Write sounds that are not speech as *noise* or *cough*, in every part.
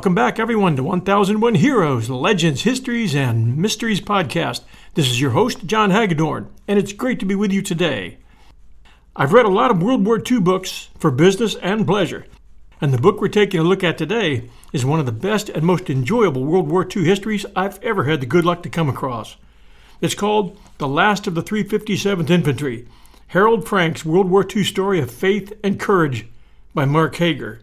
Welcome back, everyone, to 1001 Heroes, Legends, Histories, and Mysteries podcast. This is your host, John Hagedorn, and it's great to be with you today. I've read a lot of World War II books for business and pleasure, and the book we're taking a look at today is one of the best and most enjoyable World War II histories I've ever had the good luck to come across. It's called The Last of the 357th Infantry Harold Frank's World War II Story of Faith and Courage by Mark Hager.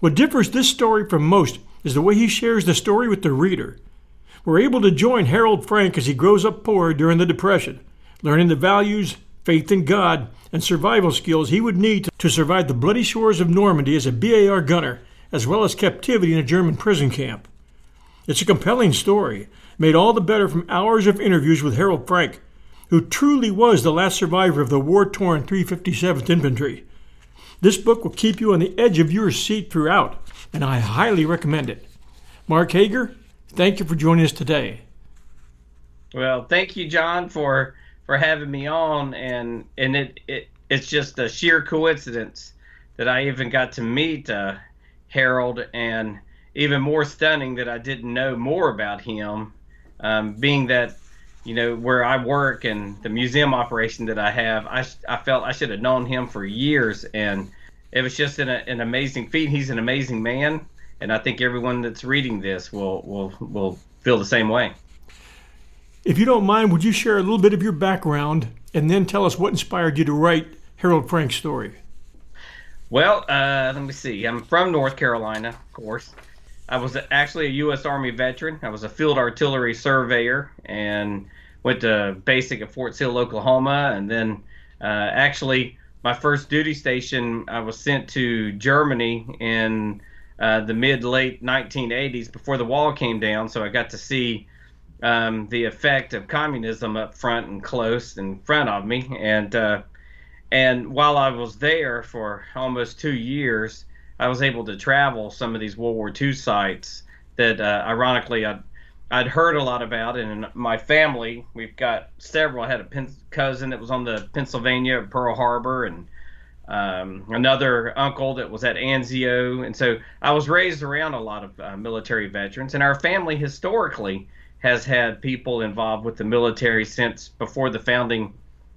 What differs this story from most is the way he shares the story with the reader. We're able to join Harold Frank as he grows up poor during the Depression, learning the values, faith in God, and survival skills he would need to survive the bloody shores of Normandy as a BAR gunner, as well as captivity in a German prison camp. It's a compelling story, made all the better from hours of interviews with Harold Frank, who truly was the last survivor of the war torn 357th Infantry. This book will keep you on the edge of your seat throughout, and I highly recommend it. Mark Hager, thank you for joining us today. Well, thank you, John, for for having me on, and and it, it it's just a sheer coincidence that I even got to meet uh, Harold, and even more stunning that I didn't know more about him, um, being that you know where I work and the museum operation that I have, I I felt I should have known him for years, and it was just an, an amazing feat. He's an amazing man, and I think everyone that's reading this will will will feel the same way. If you don't mind, would you share a little bit of your background and then tell us what inspired you to write Harold Frank's story? Well, uh, let me see. I'm from North Carolina, of course. I was actually a U.S. Army veteran. I was a field artillery surveyor and went to basic at Fort Sill, Oklahoma, and then uh, actually my first duty station I was sent to Germany in uh, the mid late 1980s before the wall came down. So I got to see um, the effect of communism up front and close in front of me, and uh, and while I was there for almost two years, I was able to travel some of these World War II sites that, uh, ironically, I'd, I'd heard a lot about. It and in my family, we've got several. I had a pen- cousin that was on the Pennsylvania at Pearl Harbor, and um, another uncle that was at Anzio. And so I was raised around a lot of uh, military veterans, and our family historically has had people involved with the military since before the founding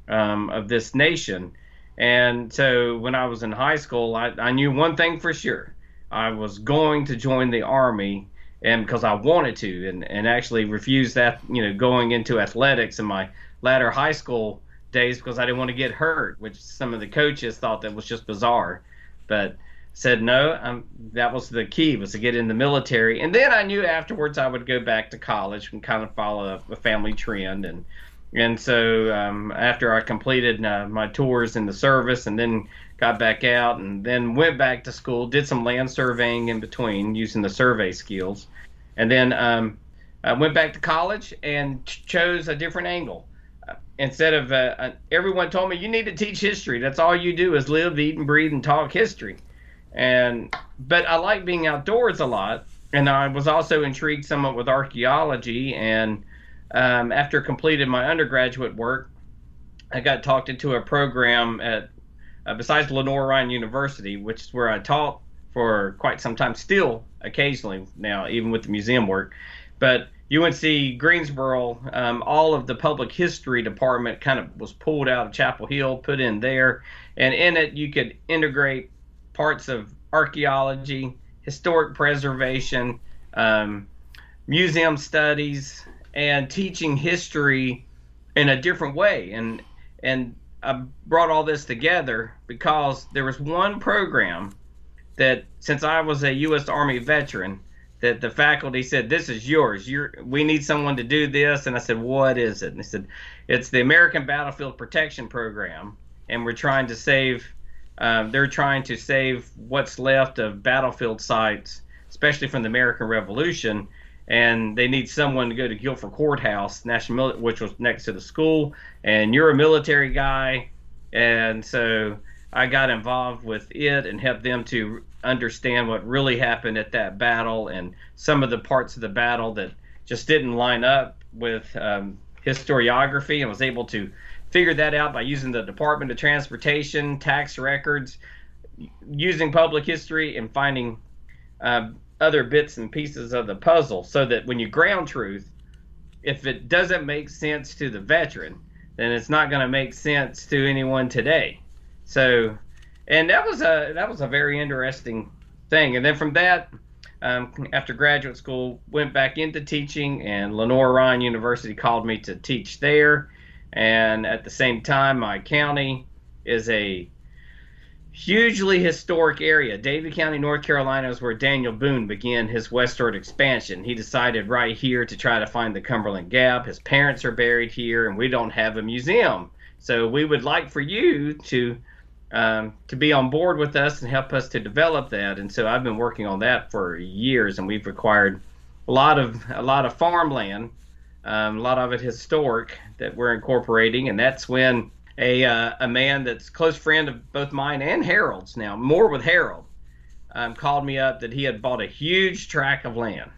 um, of this nation. And so when I was in high school, I, I knew one thing for sure. I was going to join the army and because I wanted to and, and actually refused that, you know, going into athletics in my latter high school days because I didn't want to get hurt, which some of the coaches thought that was just bizarre. But said no, um, that was the key was to get in the military. And then I knew afterwards I would go back to college and kind of follow a, a family trend and and so um, after I completed uh, my tours in the service and then got back out and then went back to school, did some land surveying in between using the survey skills. And then um, I went back to college and ch- chose a different angle. Uh, instead of uh, uh, everyone told me you need to teach history. That's all you do is live, eat, and breathe and talk history. And but I like being outdoors a lot, and I was also intrigued somewhat with archaeology and um, after completed my undergraduate work, I got talked into a program at uh, besides Lenoir-Rhyne University, which is where I taught for quite some time, still occasionally now, even with the museum work. But UNC Greensboro, um, all of the public history department kind of was pulled out of Chapel Hill, put in there, and in it you could integrate parts of archaeology, historic preservation, um, museum studies, and teaching history in a different way. And and I brought all this together because there was one program that since I was a U.S. Army veteran, that the faculty said, "This is yours. You're, we need someone to do this." And I said, "What is it?" And they said, "It's the American Battlefield Protection Program, and we're trying to save. Um, they're trying to save what's left of battlefield sites, especially from the American Revolution, and they need someone to go to Guilford Courthouse, National, which was next to the school. And you're a military guy, and so I got involved with it and helped them to understand what really happened at that battle and some of the parts of the battle that just didn't line up with um, historiography, and was able to figure that out by using the Department of Transportation, tax records, using public history, and finding. Uh, other bits and pieces of the puzzle so that when you ground truth, if it doesn't make sense to the veteran, then it's not going to make sense to anyone today. So, and that was a that was a very interesting thing. And then from that, um, after graduate school, went back into teaching, and Lenoir-Rhyne University called me to teach there. And at the same time, my county is a hugely historic area. Davie County, North Carolina is where Daniel Boone began his westward expansion. He decided right here to try to find the Cumberland Gap. His parents are buried here, and we don't have a museum. So we would like for you to um, to be on board with us and help us to develop that. And so I've been working on that for years, and we've acquired a lot of a lot of farmland, um, a lot of it historic that we're incorporating, and that's when a uh, a man that's close friend of both mine and Harold's now, more with Harold, um, called me up that he had bought a huge tract of land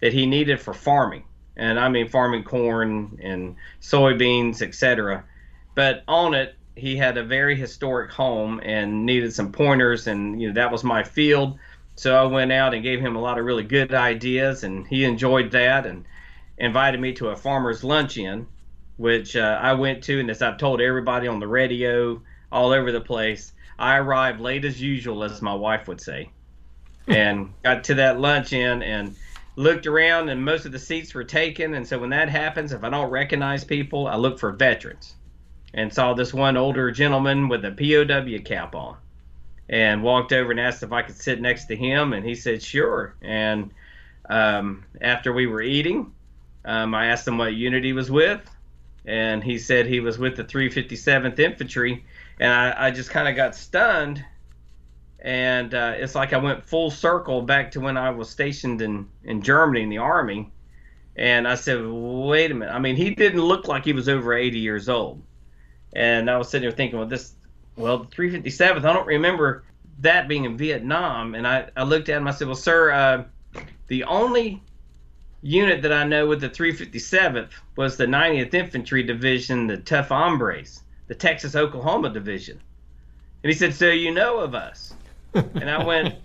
that he needed for farming, and I mean farming corn and soybeans, etc. But on it, he had a very historic home and needed some pointers, and you know that was my field. So I went out and gave him a lot of really good ideas, and he enjoyed that and invited me to a farmer's luncheon, which uh, I went to, and as I've told everybody on the radio, all over the place, I arrived late as usual, as my wife would say, *laughs* and got to that luncheon and looked around, and most of the seats were taken. And so when that happens, if I don't recognize people, I look for veterans and saw this one older gentleman with a POW cap on and walked over and asked if I could sit next to him. And he said, sure. And um, after we were eating, um, I asked him what unit he was with. And he said he was with the 357th Infantry. And I, I just kind of got stunned. And uh, it's like I went full circle back to when I was stationed in, in Germany in the Army. And I said, wait a minute. I mean, he didn't look like he was over 80 years old. And I was sitting there thinking, well, this, well, the 357th, I don't remember that being in Vietnam. And I, I looked at him, I said, well, sir, uh, the only unit that I know with the 357th was the 90th Infantry Division, the Tough Hombres, the Texas Oklahoma Division. And he said, so you know of us? *laughs* and I went,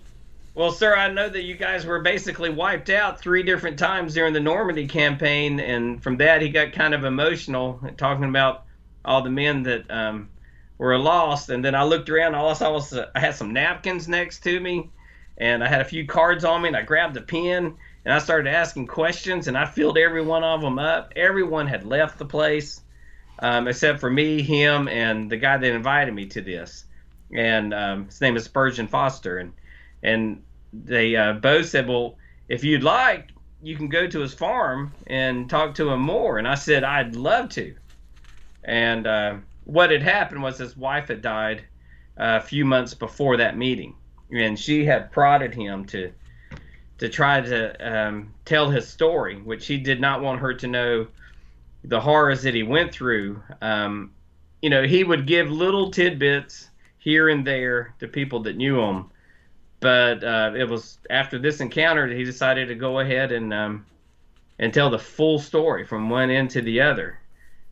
well, sir, I know that you guys were basically wiped out three different times during the Normandy campaign. And from that, he got kind of emotional, talking about all the men that um, were lost. And then I looked around. All I saw was uh, I had some napkins next to me, and I had a few cards on me. And I grabbed a pen and I started asking questions, and I filled every one of them up. Everyone had left the place, um, except for me, him, and the guy that invited me to this. And um, his name is Spurgeon Foster, and and they uh, both said, "Well, if you'd like, you can go to his farm and talk to him more." And I said, "I'd love to." And uh, what had happened was his wife had died uh, a few months before that meeting, and she had prodded him to to try to um, tell his story, which he did not want her to know the horrors that he went through. Um, you know, he would give little tidbits here and there to people that knew him, but uh, it was after this encounter that he decided to go ahead and um, and tell the full story from one end to the other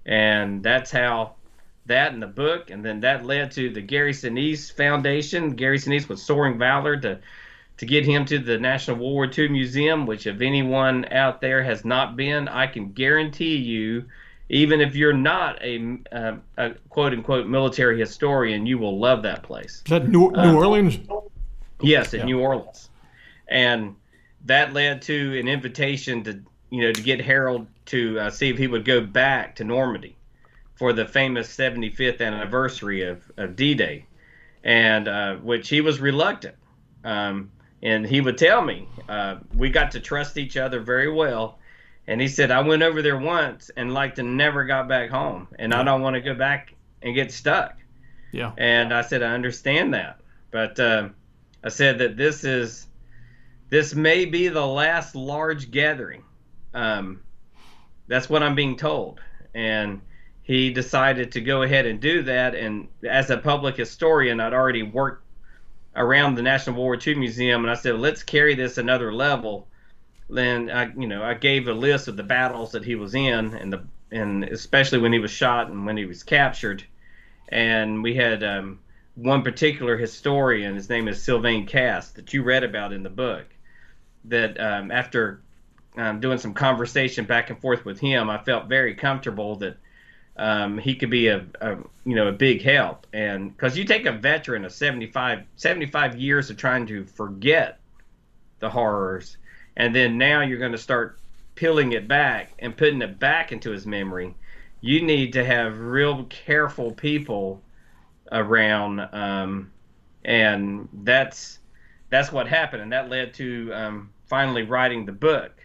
and that's how that and the book, and then that led to the Gary Sinise Foundation. Gary Sinise with Soaring Valor to to get him to the National World War II Museum, which if anyone out there has not been, I can guarantee you, even if you're not a, uh, a quote unquote military historian, you will love that place. Is that New, New uh, Orleans? Yes, in yeah. New Orleans, and that led to an invitation to you know to get Harold to uh, see if he would go back to Normandy for the famous 75th anniversary of, of D-Day, and uh, which he was reluctant. Um, and he would tell me uh, we got to trust each other very well. And he said I went over there once and like to never got back home, and I don't want to go back and get stuck. Yeah. And I said I understand that, but uh, I said that this is this may be the last large gathering um, that's what I'm being told. And he decided to go ahead and do that. And as a public historian, I'd already worked around the National World War II Museum, and I said, let's carry this another level. Then I, you know, I gave a list of the battles that he was in, and the and especially when he was shot and when he was captured. And we had um, one particular historian. His name is Sylvain Cass that you read about in the book that um, after um, doing some conversation back and forth with him, I felt very comfortable that um, he could be a, a, you know a big help. And because you take a veteran of 75, 75 years of trying to forget the horrors, and then now you're going to start peeling it back and putting it back into his memory. You need to have real careful people around, um, and that's that's what happened, and that led to um, finally writing the book.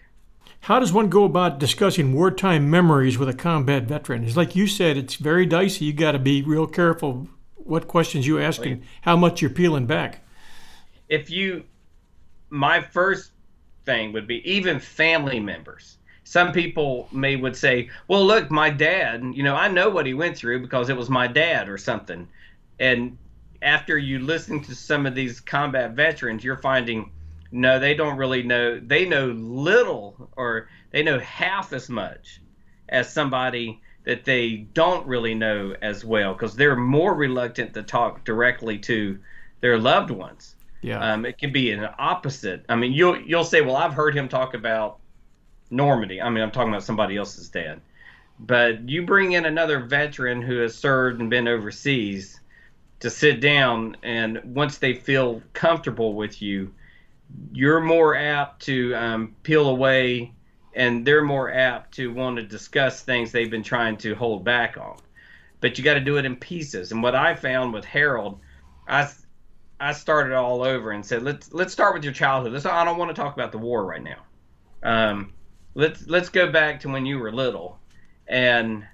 How does one go about discussing wartime memories with a combat veteran? It's like you said, it's very dicey. You got to be real careful what questions you ask and how much you're peeling back. If you, my first thing would be even family members. Some people may would say, "Well, look, my dad. You know, I know what he went through because it was my dad or something." And after you listen to some of these combat veterans, you're finding no, they don't really know. They know little, or they know half as much as somebody that they don't really know as well, because they're more reluctant to talk directly to their loved ones. Yeah. Um, it can be an opposite. I mean, you'll you'll say, "Well, I've heard him talk about Normandy." I mean, I'm talking about somebody else's dad. But you bring in another veteran who has served and been overseas to sit down, and once they feel comfortable with you, you're more apt to um, peel away and they're more apt to want to discuss things they've been trying to hold back on. But you got to do it in pieces. And what I found with Harold, I I started all over and said, let's let's start with your childhood. Let's, I don't want to talk about the war right now. Um, let's let's go back to when you were little, and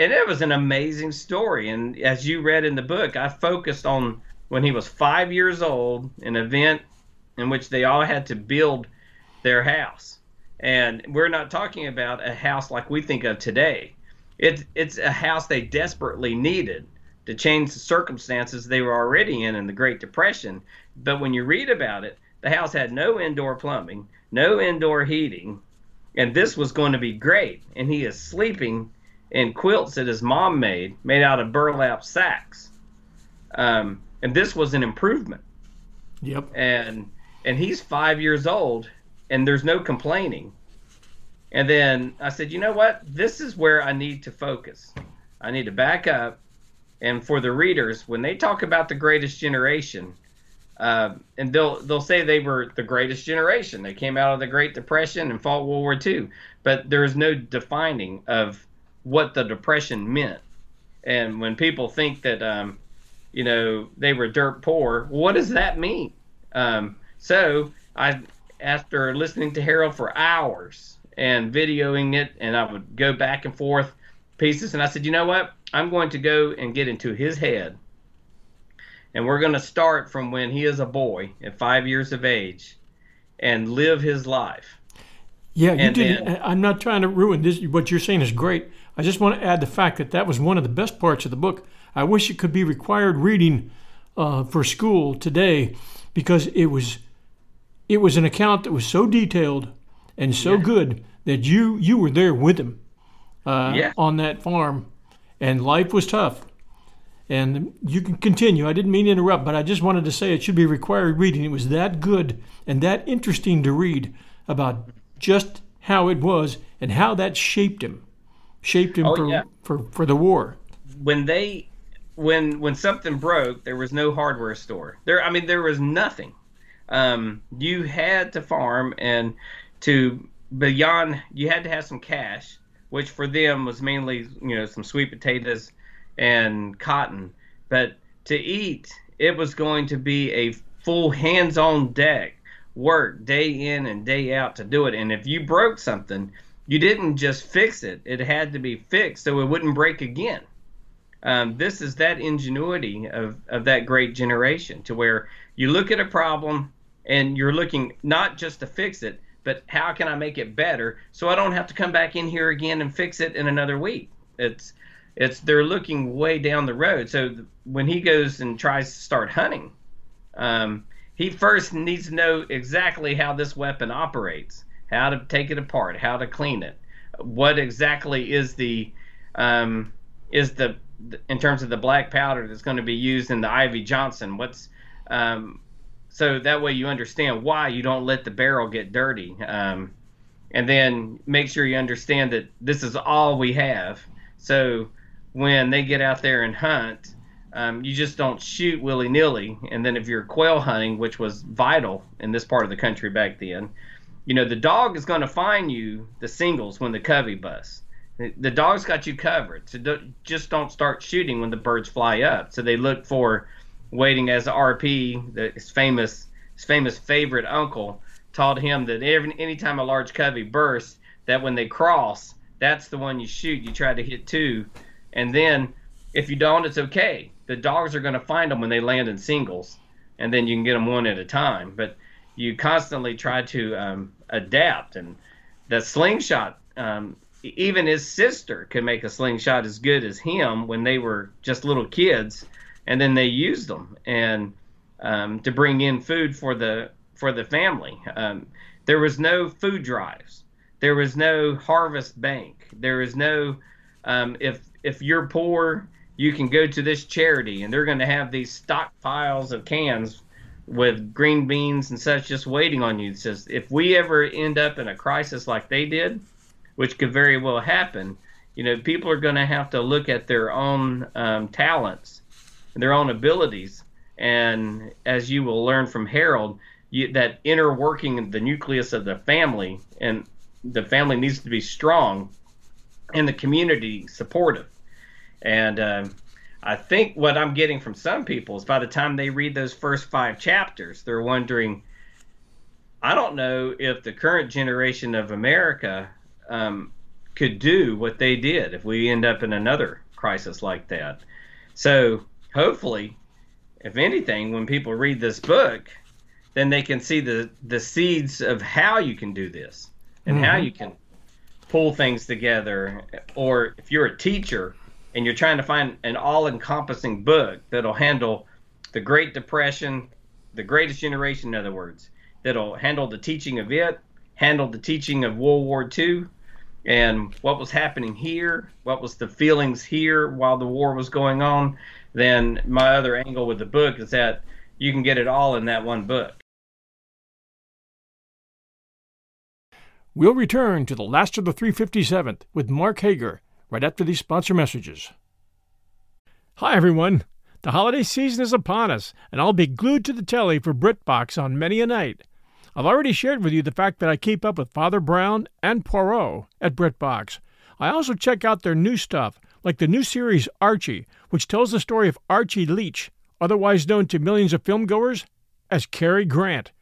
and it was an amazing story. And as you read in the book, I focused on when he was five years old, an event in which they all had to build their house. And we're not talking about a house like we think of today. It's it's a house they desperately needed to change the circumstances they were already in in the Great Depression. But when you read about it, the house had no indoor plumbing, no indoor heating, and this was going to be great. And he is sleeping in quilts that his mom made, made out of burlap sacks. Um, and this was an improvement. Yep. And and he's five years old, and there's no complaining. And then I said, you know what? This is where I need to focus. I need to back up. And for the readers, when they talk about the greatest generation, uh, and they'll they'll say they were the greatest generation. They came out of the Great Depression and fought World War II, but there is no defining of what the Depression meant. And when people think that, um, you know, they were dirt poor, what does that mean? Um, so I, after listening to Harold for hours and videoing it, and I would go back and forth pieces, and I said, you know what? I'm going to go and get into his head. And we're going to start from when he is a boy at five years of age and live his life. Yeah, you did. I'm not trying to ruin this. What you're saying is great. I just want to add the fact that that was one of the best parts of the book. I wish it could be required reading uh, for school today because it was it was an account that was so detailed and so yeah. good that you you were there with him uh, yeah. on that farm, and life was tough. And you can continue. I didn't mean to interrupt, but I just wanted to say it should be required reading. It was that good and that interesting to read about just how it was and how that shaped him, shaped him oh, for, yeah. for for the war. When they when when something broke, there was no hardware store. There, I mean, there was nothing um, you had to farm and to beyond you had to have some cash, which for them was mainly you know some sweet potatoes and cotton. But to eat, it was going to be a full hands-on deck work day in and day out to do it. And if you broke something, you didn't just fix it; it had to be fixed so it wouldn't break again. Um, this is that ingenuity of, of that great generation to where you look at a problem and you're looking not just to fix it, but how can I make it better so I don't have to come back in here again and fix it in another week. It's it's they're looking way down the road. So when he goes and tries to start hunting, um, he first needs to know exactly how this weapon operates, how to take it apart, how to clean it, what exactly is the um, is the in terms of the black powder that's going to be used in the Iver Johnson. What's um, so that way you understand why you don't let the barrel get dirty. Um, and then make sure you understand that this is all we have. So when they get out there and hunt, um, you just don't shoot willy nilly. And then if you're quail hunting, which was vital in this part of the country back then, you know the dog is going to find you the singles when the covey busts. The dog's got you covered. So don't, just don't start shooting when the birds fly up. So they look for waiting as RP, the, his famous his famous favorite uncle, taught him that every anytime a large covey bursts, that when they cross, that's the one you shoot. You try to hit two, and then if you don't, it's okay. The dogs are going to find them when they land in singles, and then you can get them one at a time. But you constantly try to um, adapt, and the slingshot. Um, even his sister could make a slingshot as good as him when they were just little kids, and then they used them and um, to bring in food for the for the family. Um, there was no food drives. There was no harvest bank. There was no um, if if you're poor, you can go to this charity, and they're going to have these stockpiles of cans with green beans and such just waiting on you. It says if we ever end up in a crisis like they did, which could very well happen, you know, people are going to have to look at their own um, talents their own abilities. And as you will learn from Harold, you, that inner working the nucleus of the family and the family needs to be strong and the community supportive. And um, I think what I'm getting from some people is by the time they read those first five chapters, they're wondering, I don't know if the current generation of America um, could do what they did if we end up in another crisis like that. So hopefully, if anything, when people read this book, then they can see the the seeds of how you can do this and mm-hmm. how you can pull things together. Or if you're a teacher and you're trying to find an all-encompassing book that'll handle the Great Depression, the Greatest Generation, in other words, that'll handle the teaching of it, handle the teaching of World War II, and what was happening here, what was the feelings here while the war was going on, then my other angle with the book is that you can get it all in that one book. We'll return to the last of the 357th with Mark Hager right after these sponsor messages. Hi, everyone. The holiday season is upon us, and I'll be glued to the telly for BritBox on many a night. I've already shared with you the fact that I keep up with Father Brown and Poirot at BritBox. I also check out their new stuff, like the new series Archie, which tells the story of Archie Leach, otherwise known to millions of filmgoers as Cary Grant.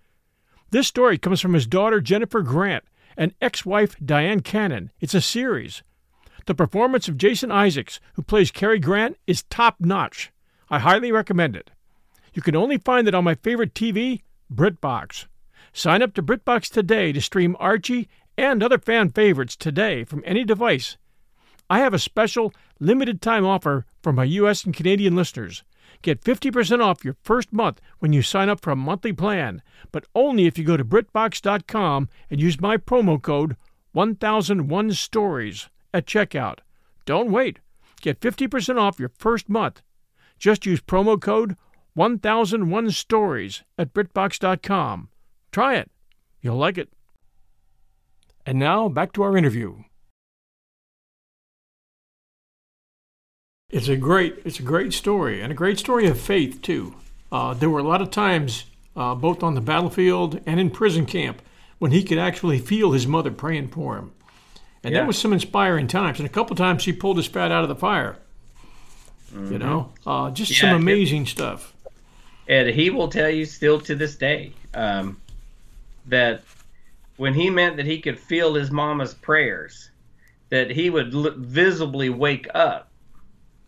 This story comes from his daughter Jennifer Grant and ex wife Dyan Cannon. It's a series. The performance of Jason Isaacs, who plays Cary Grant, is top notch. I highly recommend it. You can only find it on my favorite TV, BritBox. Sign up to BritBox today to stream Archie and other fan favorites today from any device. I have a special limited time offer for my US and Canadian listeners. Get 50% off your first month when you sign up for a monthly plan, but only if you go to BritBox.com and use my promo code 1001 Stories at checkout. Don't wait. Get 50% off your first month. Just use promo code 1001 Stories at BritBox.com. Try it. You'll like it. And now back to our interview. It's a great, it's a great story, and a great story of faith too. Uh, there were a lot of times, uh, both on the battlefield and in prison camp, when he could actually feel his mother praying for him, and yeah. that was some inspiring times. And a couple times he pulled his fat out of the fire. Mm-hmm. You know, uh, just yeah, some amazing stuff. And he will tell you still to this day um, that when he meant that he could feel his mama's prayers, that he would l- visibly wake up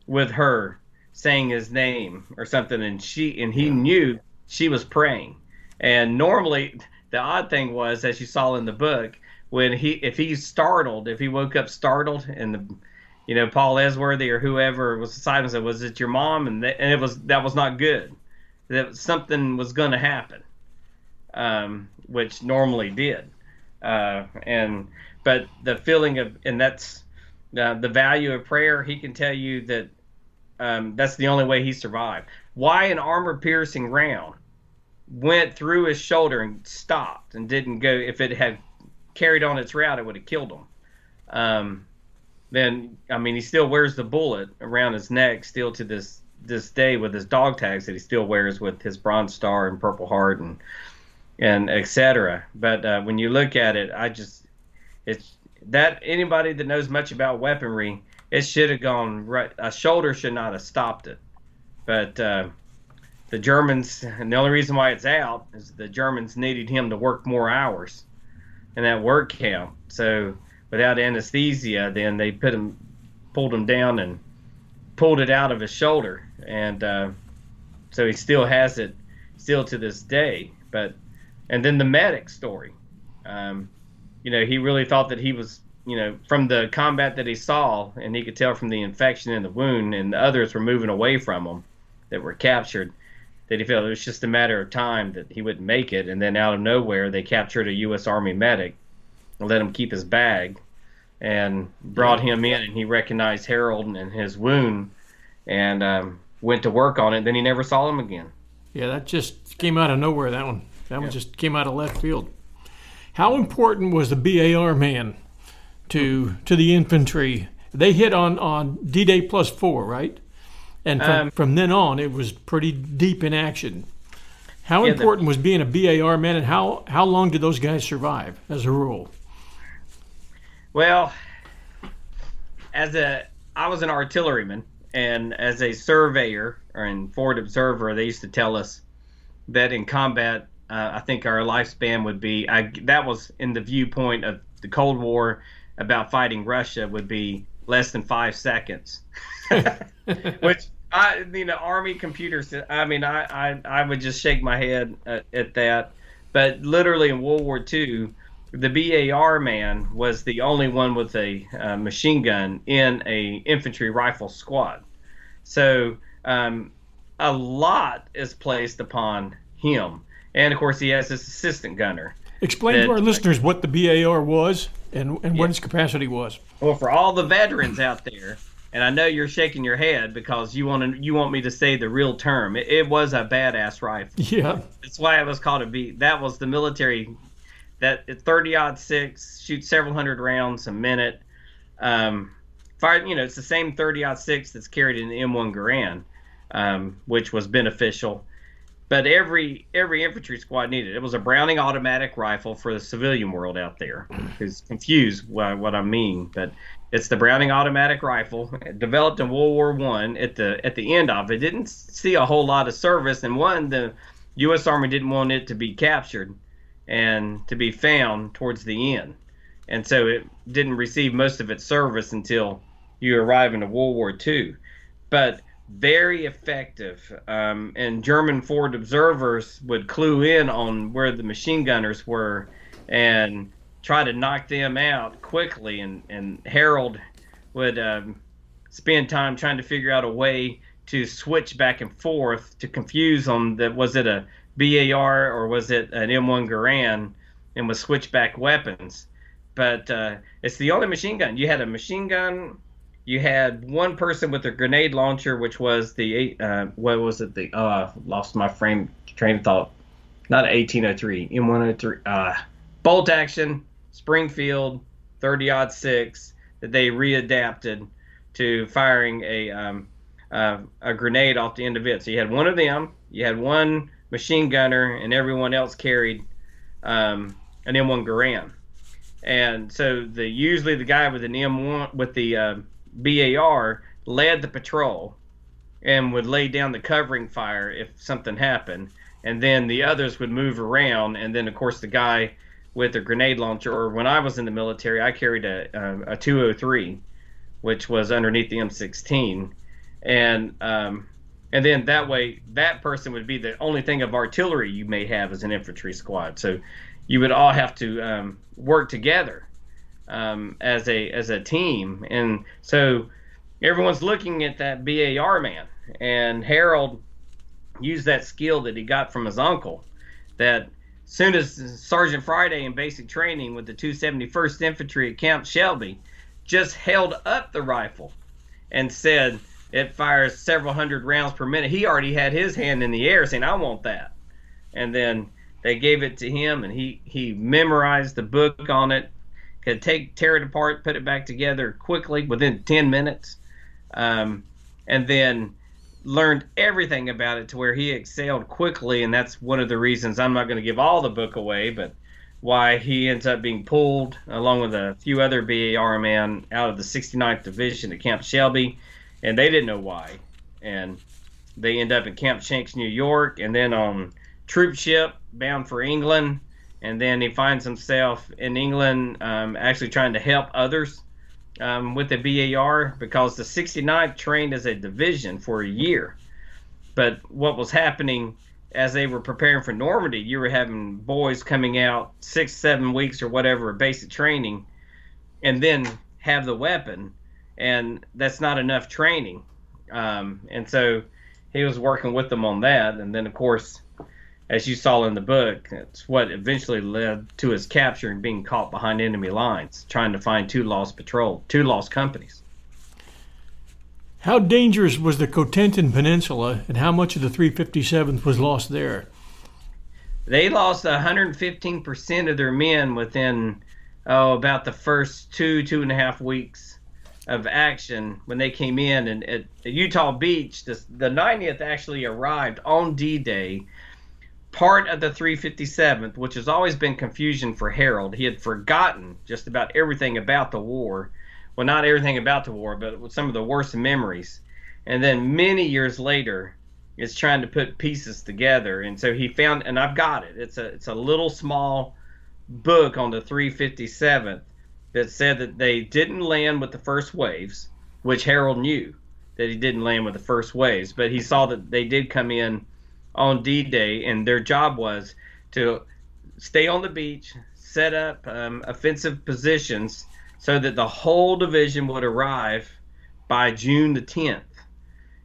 with her saying his name or something, and she and he knew she was praying. And normally, the odd thing was, as you saw in the book, when he if he's startled, if he woke up startled, and the you know Paul Esworthy or whoever was beside him said, "Was it your mom?" and, and it was that was not good. That something was going to happen, um, which normally did. Uh, and but the feeling of and that's the value of prayer. He can tell you that um, that's the only way he survived. Why an armor piercing round went through his shoulder and stopped and didn't go. If it had carried on its route, it would have killed him. Um, then I mean, he still wears the bullet around his neck still to this this day with his dog tags that he still wears with his Bronze Star and Purple Heart and and etc. But uh, when you look at it, I just it's that anybody that knows much about weaponry, it should have gone right. A shoulder should not have stopped it. But uh, the Germans, and *laughs* the only reason why it's out is the Germans needed him to work more hours in that work camp. So without anesthesia, then they put him, pulled him down and pulled it out of his shoulder, and uh, so he still has it, still to this day. But and then the medic story, um, you know, he really thought that he was, you know, from the combat that he saw, and he could tell from the infection in the wound, and the others were moving away from him that were captured. That he felt it was just a matter of time that he wouldn't make it, and then out of nowhere they captured a U.S. Army medic and let him keep his bag and brought him in and he recognized Harold and his wound and um, went to work on it. Then he never saw him again. Yeah, that just came out of nowhere. That one, that yeah. one just came out of left field. How important was the BAR man to to the infantry? They hit on on D Day plus four, right? And from, um, from then on, it was pretty deep in action. How yeah, important the, was being a BAR man, and how how long did those guys survive as a rule? Well, as a I was an artilleryman, and as a surveyor or in forward observer, they used to tell us that in combat, uh, I think our lifespan would be. I, that was in the viewpoint of the Cold War about fighting Russia would be less than five seconds, *laughs* which I, you know, army computers. I mean, I, I, I would just shake my head at, at that. But literally in World War II, the BAR man was the only one with a uh, machine gun in a infantry rifle squad. So um, a lot is placed upon him, and of course he has his assistant gunner. Explain that, to our listeners what the BAR was and, and yeah. what its capacity was. Well, for all the veterans out there, and I know you're shaking your head because you want to you want me to say the real term. It, it was a badass rifle. *laughs* Yeah, that's why it was called a B. That was the military that 30 odd six shoots several hundred rounds a minute. Um, fire, you know, it's the same 30 odd six that's carried in the M1 Garand, um, which was beneficial. But every every infantry squad needed it. It was a Browning automatic rifle for the civilian world out there, who's confused what, what I mean. But it's the Browning automatic rifle, developed in World War One. At the at the end of it, didn't see a whole lot of service, and one the U.S. Army didn't want it to be captured and to be found towards the end. And so it didn't receive most of its service until you arrive into World War II. But very effective. Um, and German forward observers would clue in on where the machine gunners were and try to knock them out quickly. And, and Harold would um, spend time trying to figure out a way to switch back and forth to confuse them that was it a BAR or was it an M1 Garand and was switchback weapons. But uh, it's the only machine gun. You had a machine gun. You had one person with a grenade launcher, which was the uh, what was it? The uh, lost my frame train of thought. Not 1803, M103. Uh, bolt action, Springfield, 30 odd six that they readapted to firing a um, uh, a grenade off the end of it. So you had one of them. You had one machine gunner, and everyone else carried um, an M1 Garand. And so the usually the guy with an M1 with the uh, BAR led the patrol and would lay down the covering fire if something happened, and then the others would move around, and then of course the guy with a grenade launcher. Or when I was in the military, I carried a a, a 203, which was underneath the M16, and um, and then that way that person would be the only thing of artillery you may have as an infantry squad. So you would all have to um, work together um, as a as a team, and so everyone's looking at that BAR man, and Harold used that skill that he got from his uncle. That soon as Sergeant Friday in basic training with the 271st Infantry at Camp Shelby just held up the rifle and said it fires several hundred rounds per minute. He already had his hand in the air saying, I want that. and then they gave it to him, and he he memorized the book on it, could take tear it apart, put it back together quickly within ten minutes, um, and then learned everything about it to where he excelled quickly, and that's one of the reasons I'm not going to give all the book away, but why he ends up being pulled along with a few other BAR men out of the 69th Division at Camp Shelby, and they didn't know why, and they end up in Camp Shanks, New York, and then on troop ship bound for England, and then he finds himself in England um, actually trying to help others um, with the BAR because the 69th trained as a division for a year. But what was happening as they were preparing for Normandy, you were having boys coming out six, seven weeks or whatever basic training, and then have the weapon, and that's not enough training. Um, and so he was working with them on that, and then of course as you saw in the book, it's what eventually led to his capture and being caught behind enemy lines, trying to find two lost patrol, two lost companies. How dangerous was the Cotentin Peninsula, and how much of the 357th was lost there? They lost 115% of their men within oh about the first two two and a half weeks of action when they came in and at, Utah Beach. The, the 90th actually arrived on D-Day part of the 357th, which has always been confusion for Harold. He had forgotten just about everything about the war. Well, not everything about the war, but some of the worst memories. And then many years later, is trying to put pieces together. And so he found, and I've got it. It's a it's a little small book on the 357th that said that they didn't land with the first waves, which Harold knew that he didn't land with the first waves, but he saw that they did come in on D-Day, and their job was to stay on the beach, set up um, offensive positions so that the whole division would arrive by June the 10th.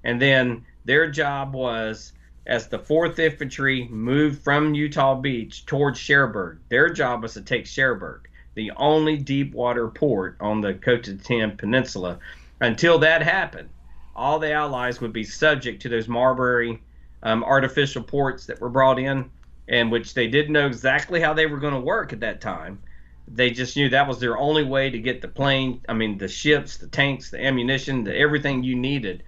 And then their job was, as the 4th Infantry moved from Utah Beach towards Cherbourg, their job was to take Cherbourg, the only deep water port on the Cotentin Peninsula. Until that happened, all the Allies would be subject to those Mulberry um, artificial ports that were brought in, and which they didn't know exactly how they were going to work at that time. They just knew that was their only way to get the plane, I mean, the ships, the tanks, the ammunition, the everything you needed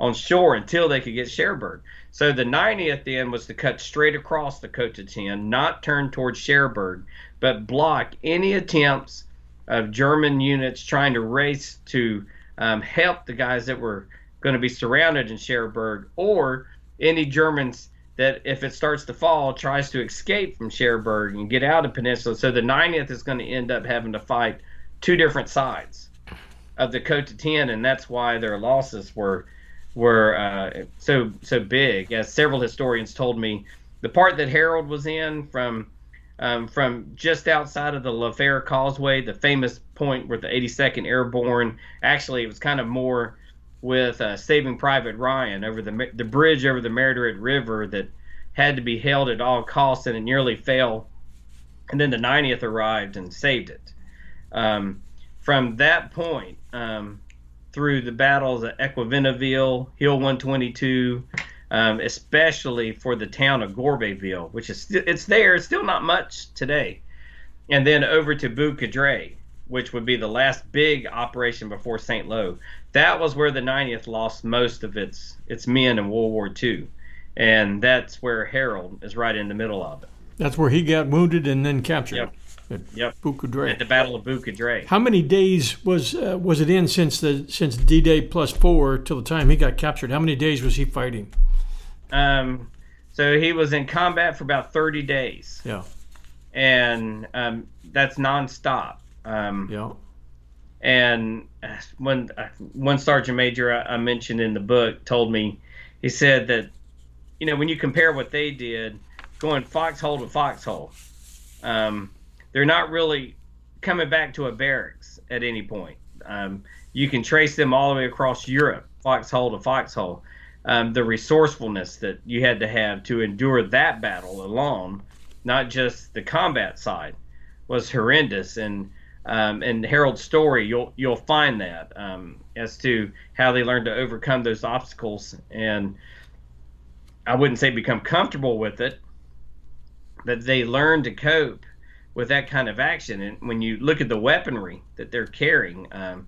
on shore until they could get Cherbourg. So the 90th then was to cut straight across the Cotentin, not turn towards Cherbourg, but block any attempts of German units trying to race to um, help the guys that were going to be surrounded in Cherbourg or any Germans that if it starts to fall tries to escape from Cherbourg and get out of Peninsula. So the 90th is going to end up having to fight two different sides of the Cotentin, and that's why their losses were were uh, so so big. As several historians told me, the part that Harold was in from um, from just outside of the La Fière Causeway, the famous point where the 82nd Airborne actually it was kind of more with uh, Saving Private Ryan over the the bridge over the Merderet River that had to be held at all costs, and it nearly fell. And then the 90th arrived and saved it. Um, from that point um, through the battles at Equivenaville, Hill 122, um, especially for the town of Gourbesville, which is it's there, it's still not much today, and then over to Beau Coudray, which would be the last big operation before St. Lo that was where the 90th lost most of its its men in World War II, and that's where Harold is right in the middle of it. That's where he got wounded and then captured. Yep. At yep. Bou At the Battle of Bou How many days was uh, was it in since the since D Day plus four till the time he got captured? How many days was he fighting? Um, so he was in combat for about thirty days. Yeah. And um, that's nonstop. Um, yeah. And one uh, one sergeant major I, I mentioned in the book told me, he said that, you know, when you compare what they did, going foxhole to foxhole, um, they're not really coming back to a barracks at any point. Um, you can trace them all the way across Europe, foxhole to foxhole. Um, the resourcefulness that you had to have to endure that battle alone, not just the combat side, was horrendous. And um, in Harold's story, you'll you'll find that um, as to how they learned to overcome those obstacles. And I wouldn't say become comfortable with it, but they learned to cope with that kind of action. And when you look at the weaponry that they're carrying um,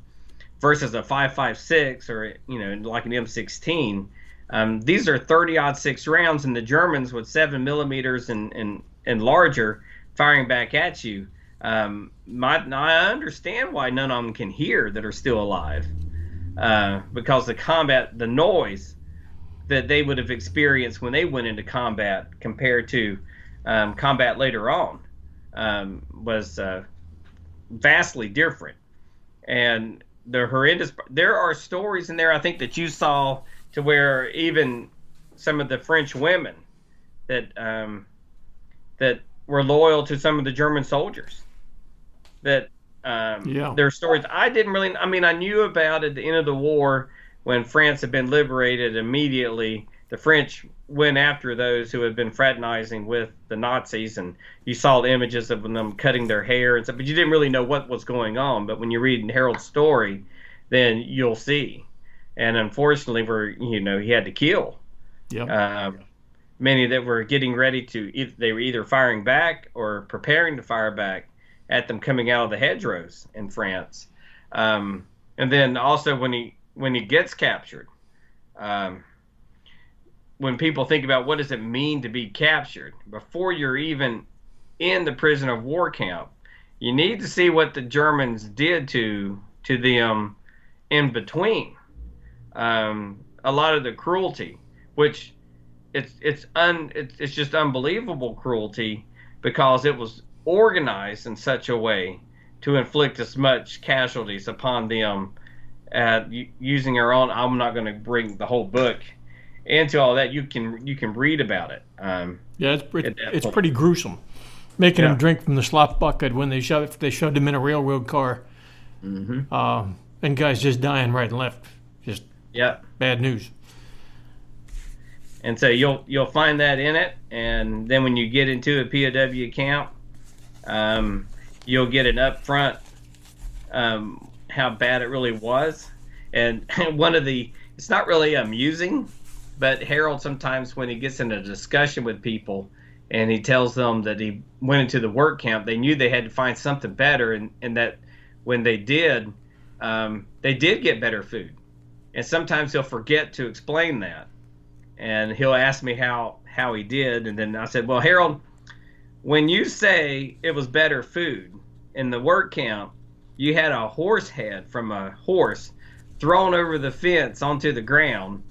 versus a 5.56 or you know like an M16, um, these are 30 aught six rounds, and the Germans with seven millimeters and and, and larger firing back at you. Um, my, I understand why none of them can hear that are still alive, uh, because the combat, the noise that they would have experienced when they went into combat compared to um, combat later on um, was uh, vastly different. And the horrendous. There are stories in there I think that you saw to where even some of the French women that um, that were loyal to some of the German soldiers. That um, yeah. their stories. I didn't really. I mean, I knew about at the end of the war when France had been liberated. Immediately, the French went after those who had been fraternizing with the Nazis, and you saw the images of them cutting their hair and stuff, but you didn't really know what was going on. But when you read Harold's story, then you'll see. And unfortunately, we're you know he had to kill. Um, many that were getting ready to they were either firing back or preparing to fire back at them coming out of the hedgerows in France. Um, and then also when he when he gets captured. Um, when people think about what does it mean to be captured before you're even in the prison of war camp you need to see what the germans did to to them in between um, a lot of the cruelty which it's it's un it's, it's just unbelievable cruelty because it was organized in such a way to inflict as much casualties upon them at using our own i'm not going to bring the whole book into all that, you can you can read about it. Um, yeah, it's pretty, it's pretty gruesome. Making yeah. them drink from the slop bucket when they shoved they shoved them in a railroad car, mm-hmm. uh, and guys just dying right and left. Just yeah, bad news. And so you'll you'll find that in it, and then when you get into a POW camp, um, you'll get an upfront um, how bad it really was, and *laughs* one of the it's not really amusing but Harold sometimes when he gets in a discussion with people and he tells them that he went into the work camp, they knew they had to find something better, and, and that when they did, um, they did get better food. And sometimes he'll forget to explain that, and he'll ask me how how he did, and then I said, "Well, Harold, when you say it was better food in the work camp, you had a horse head from a horse thrown over the fence onto the ground."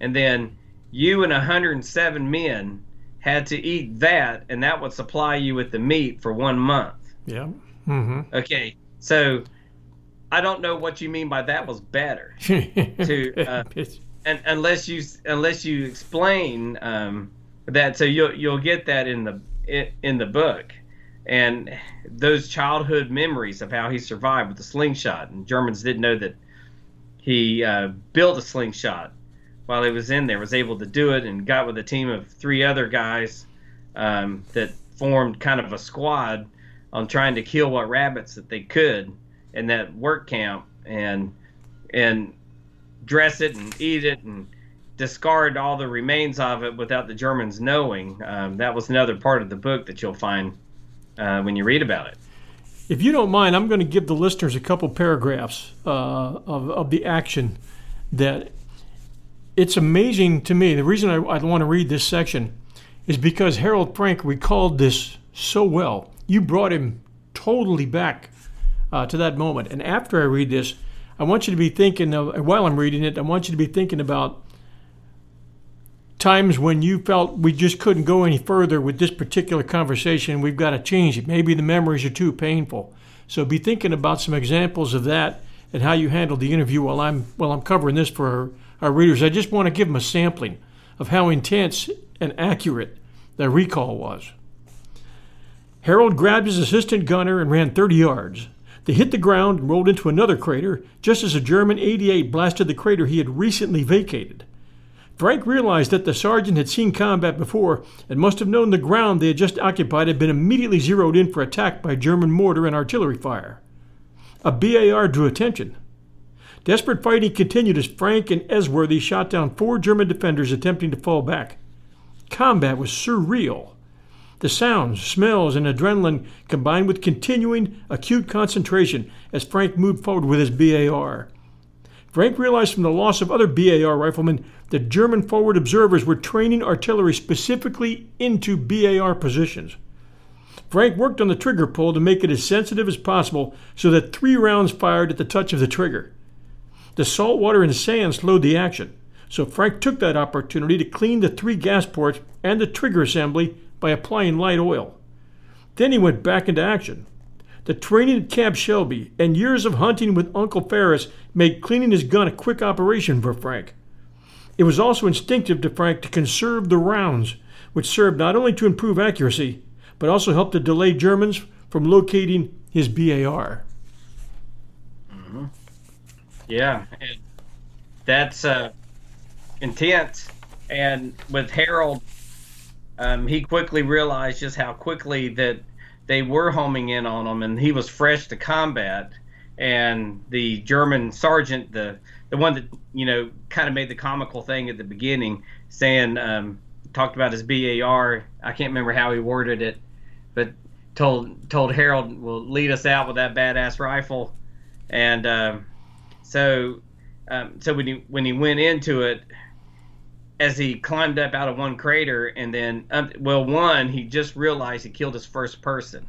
and then you and 107 men had to eat that, and that would supply you with the meat for one month. Yeah. Mm-hmm. Okay. So I don't know what you mean by that was better. *laughs* to uh, and unless you unless you explain um, that, so you'll you'll get that in the in, in the book, and those childhood memories of how he survived with the slingshot. And Germans didn't know that he uh, built a slingshot while he was in there was able to do it and got with a team of three other guys um, that formed kind of a squad on trying to kill what rabbits that they could in that work camp and and dress it and eat it and discard all the remains of it without the Germans knowing. Um, that was another part of the book that you'll find uh, when you read about it. If you don't mind, I'm going to give the listeners a couple paragraphs uh, of, of the action that it's amazing to me. The reason I, I want to read this section is because Harold Frank recalled this so well. You brought him totally back uh, to that moment. And after I read this, I want you to be thinking of, while I'm reading it, I want you to be thinking about times when you felt we just couldn't go any further with this particular conversation. We've got to change it. Maybe the memories are too painful. So be thinking about some examples of that and how you handled the interview while I'm while I'm covering this for our readers, I just want to give them a sampling of how intense and accurate the recall was. Harold grabbed his assistant gunner and ran 30 yards. They hit the ground and rolled into another crater just as a German 88 blasted the crater he had recently vacated. Frank realized that the sergeant had seen combat before and must have known the ground they had just occupied had been immediately zeroed in for attack by German mortar and artillery fire. A BAR drew attention. Desperate fighting continued as Frank and Esworthy shot down four German defenders attempting to fall back. Combat was surreal. The sounds, smells, and adrenaline combined with continuing acute concentration as Frank moved forward with his BAR. Frank realized from the loss of other BAR riflemen that German forward observers were training artillery specifically into BAR positions. Frank worked on the trigger pull to make it as sensitive as possible so that three rounds fired at the touch of the trigger. The salt water and sand slowed the action, so Frank took that opportunity to clean the three gas ports and the trigger assembly by applying light oil. Then he went back into action. The training at Camp Shelby and years of hunting with Uncle Ferris made cleaning his gun a quick operation for Frank. It was also instinctive to Frank to conserve the rounds, which served not only to improve accuracy, but also helped to delay Germans from locating his BAR. Mm-hmm. Yeah, that's uh, intense. And with Harold, um, he quickly realized just how quickly that they were homing in on him, and he was fresh to combat. And the German sergeant, the the one that you know kind of made the comical thing at the beginning, saying um, talked about his BAR. I can't remember how he worded it, but told told Harold will lead us out with that badass rifle, and uh, so um, so when he when he went into it, as he climbed up out of one crater and then um, well one he just realized he killed his first person.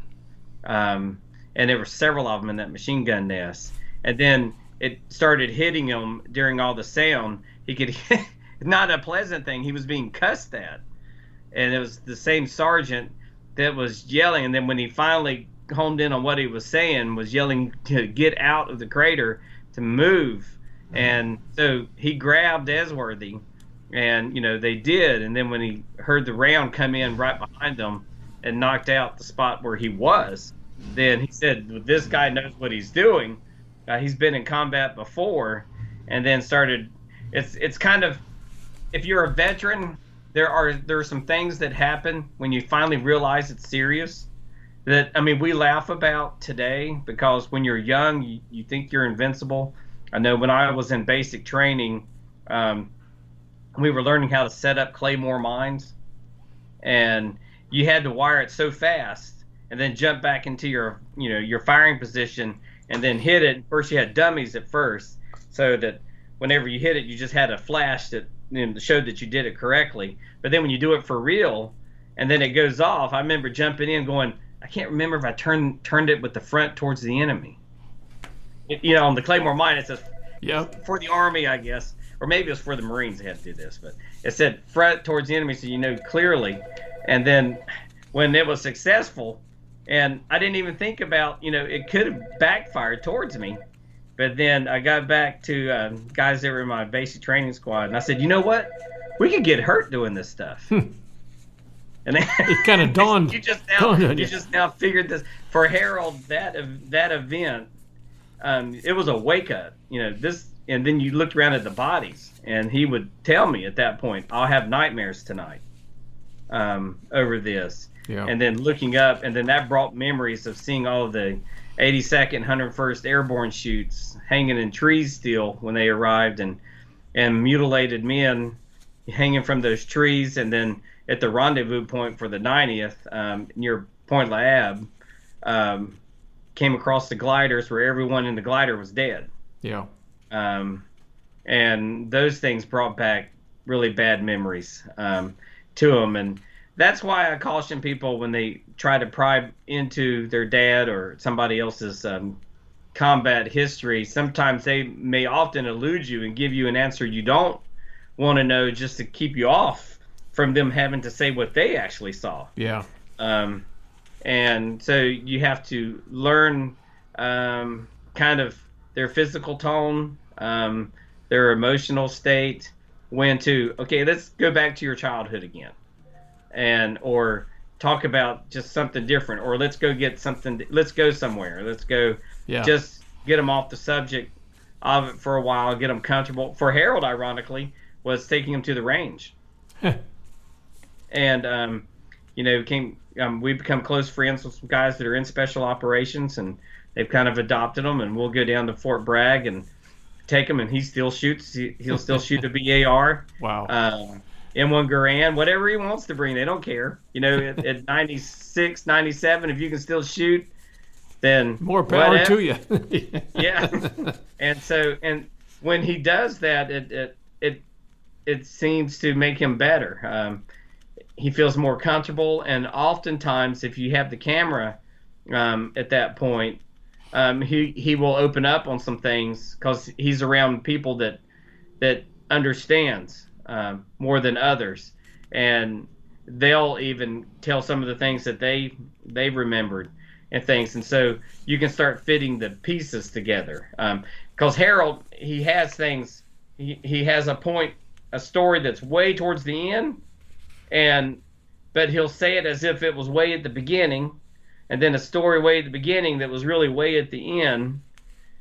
Um, and there were several of them in that machine gun nest. And then it started hitting him during all the sound. He could *laughs* not a pleasant thing. He was being cussed at. And it was the same sergeant that was yelling. And then when he finally homed in on what he was saying was yelling to get out of the crater to move. And so he grabbed Esworthy and you know they did. And then when he heard the round come in right behind them and knocked out the spot where he was then he said this guy knows what he's doing. Uh, he's been in combat before. And then started it's it's kind of if you're a veteran there are there are some things that happen when you finally realize it's serious that i mean we laugh about today because when you're young you, you think you're invincible. I know when i was in basic training um, we were learning how to set up claymore mines and you had to wire it so fast and then jump back into your you know your firing position and then hit it. First you had dummies at first so that whenever you hit it you just had a flash that you know, showed that you did it correctly. But then when you do it for real and then it goes off i remember jumping in going i can't remember if i turned turned it with the front towards the enemy. You know on the claymore mine it says yep. for the army i guess or maybe it was for the Marines that had to do this, but it said front towards the enemy so you know clearly. And then when it was successful, and I didn't even think about, you know, it could have backfired towards me. But then I got back to uh, guys that were in my basic training squad, and I said, you know what? We could get hurt doing this stuff. Hmm. *laughs* and then, it kind *laughs* of dawned. you just now, *laughs* you, you just now figured this for Harold that that event. Um, it was a wake up. You know, this and then you looked around at the bodies, and he would tell me at that point, "I'll have nightmares tonight um, over this." Yeah. And then looking up, and then that brought memories of seeing all of the 82nd, 101st Airborne chutes hanging in trees still when they arrived, and and mutilated men hanging from those trees, and then at the rendezvous point for the 90th um, near Pont l'Abbé, um, came across the gliders where everyone in the glider was dead. Yeah. Um, and those things brought back really bad memories um, to them. And that's why I caution people when they try to pry into their dad or somebody else's um, combat history. Sometimes they may often elude you and give you an answer you don't want to know just to keep you off from them having to say what they actually saw. Yeah. Um, and so you have to learn um, kind of their physical tone, um, their emotional state, when to okay, let's go back to your childhood again, and or talk about just something different, or let's go get something, let's go somewhere, let's go, yeah. just get them off the subject of it for a while, get them comfortable. For Harold, ironically, was taking him to the range, *laughs* and um, you know, came um, we become close friends with some guys that are in special operations and they've kind of adopted them, and we'll go down to Fort Bragg and take him, and he still shoots. He, will still shoot a BAR. *laughs* Wow. Um, M1 Garand, whatever he wants to bring. They don't care. You know, at, at *laughs* 96, 97, if you can still shoot, then more power whatever. to you. *laughs* yeah. and so, and when he does that, it it it, it seems to make him better. Um, he feels more comfortable, and oftentimes, if you have the camera um, at that point, um, he he will open up on some things because he's around people that that understands um, more than others, and they'll even tell some of the things that they they remembered and things, and so you can start fitting the pieces together. Because Harold, he has things, he he has a point, a story that's way towards the end, and but he'll say it as if it was way at the beginning, and then a story way at the beginning that was really way at the end.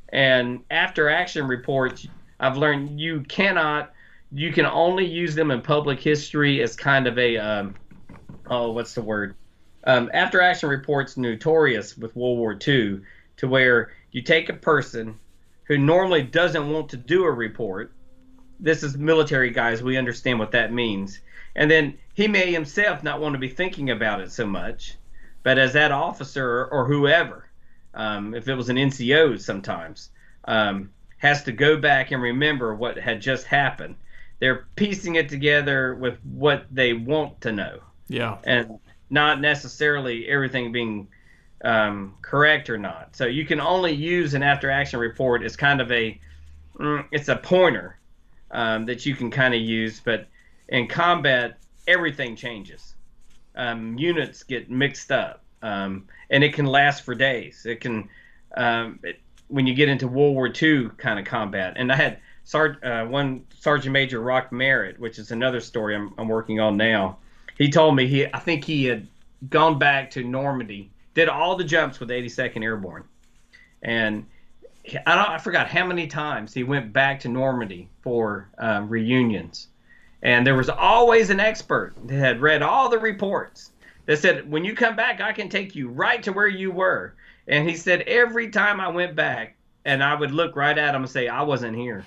And after action reports, I've learned you cannot, you can only use them in public history as kind of a, um, oh, what's the word? Um, after action reports notorious with World War II to where you take a person who normally doesn't want to do a report. This is military guys. We understand what that means. And then he may himself not want to be thinking about it so much, but as that officer or whoever, um, if it was an NCO sometimes, um, has to go back and remember what had just happened. They're piecing it together with what they want to know. Yeah. And not necessarily everything being um, correct or not. So you can only use an after action report as kind of a, mm, it's a pointer um, that you can kind of use. But in combat, everything changes. Um, units get mixed up, um, and it can last for days. It can, um, it, when you get into World War II kind of combat. And I had Sar- uh, one Sergeant Major Rock Merritt, which is another story I'm, I'm working on now. He told me he, I think he had gone back to Normandy, did all the jumps with 82nd Airborne, and I don't, I forgot how many times he went back to Normandy for um, reunions and there was always an expert that had read all the reports that said, when you come back, I can take you right to where you were. And he said, every time I went back, and I would look right at him and say, I wasn't here.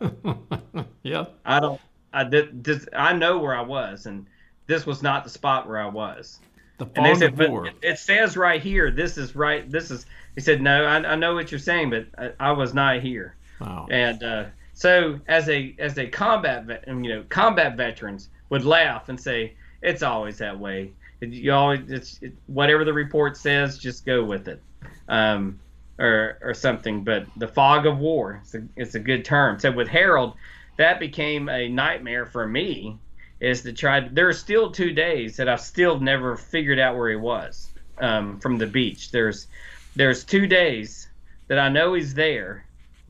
*laughs* yeah. I don't, I did, this, I know where I was, and this was not the spot where I was. The and they said, but it, it says right here, this is right, this is, he said, no, I, I know what you're saying, but I, I was not here. Wow. And, uh, so as a as a combat vet, you know combat veterans would laugh and say it's always that way. You always it's it, whatever the report says, just go with it, um, or or something. But the fog of war, it's a, it's a good term. So with Harold, that became a nightmare for me. Is to try. There are still two days that I've still never figured out where he was um, from the beach. There's there's two days that I know he's there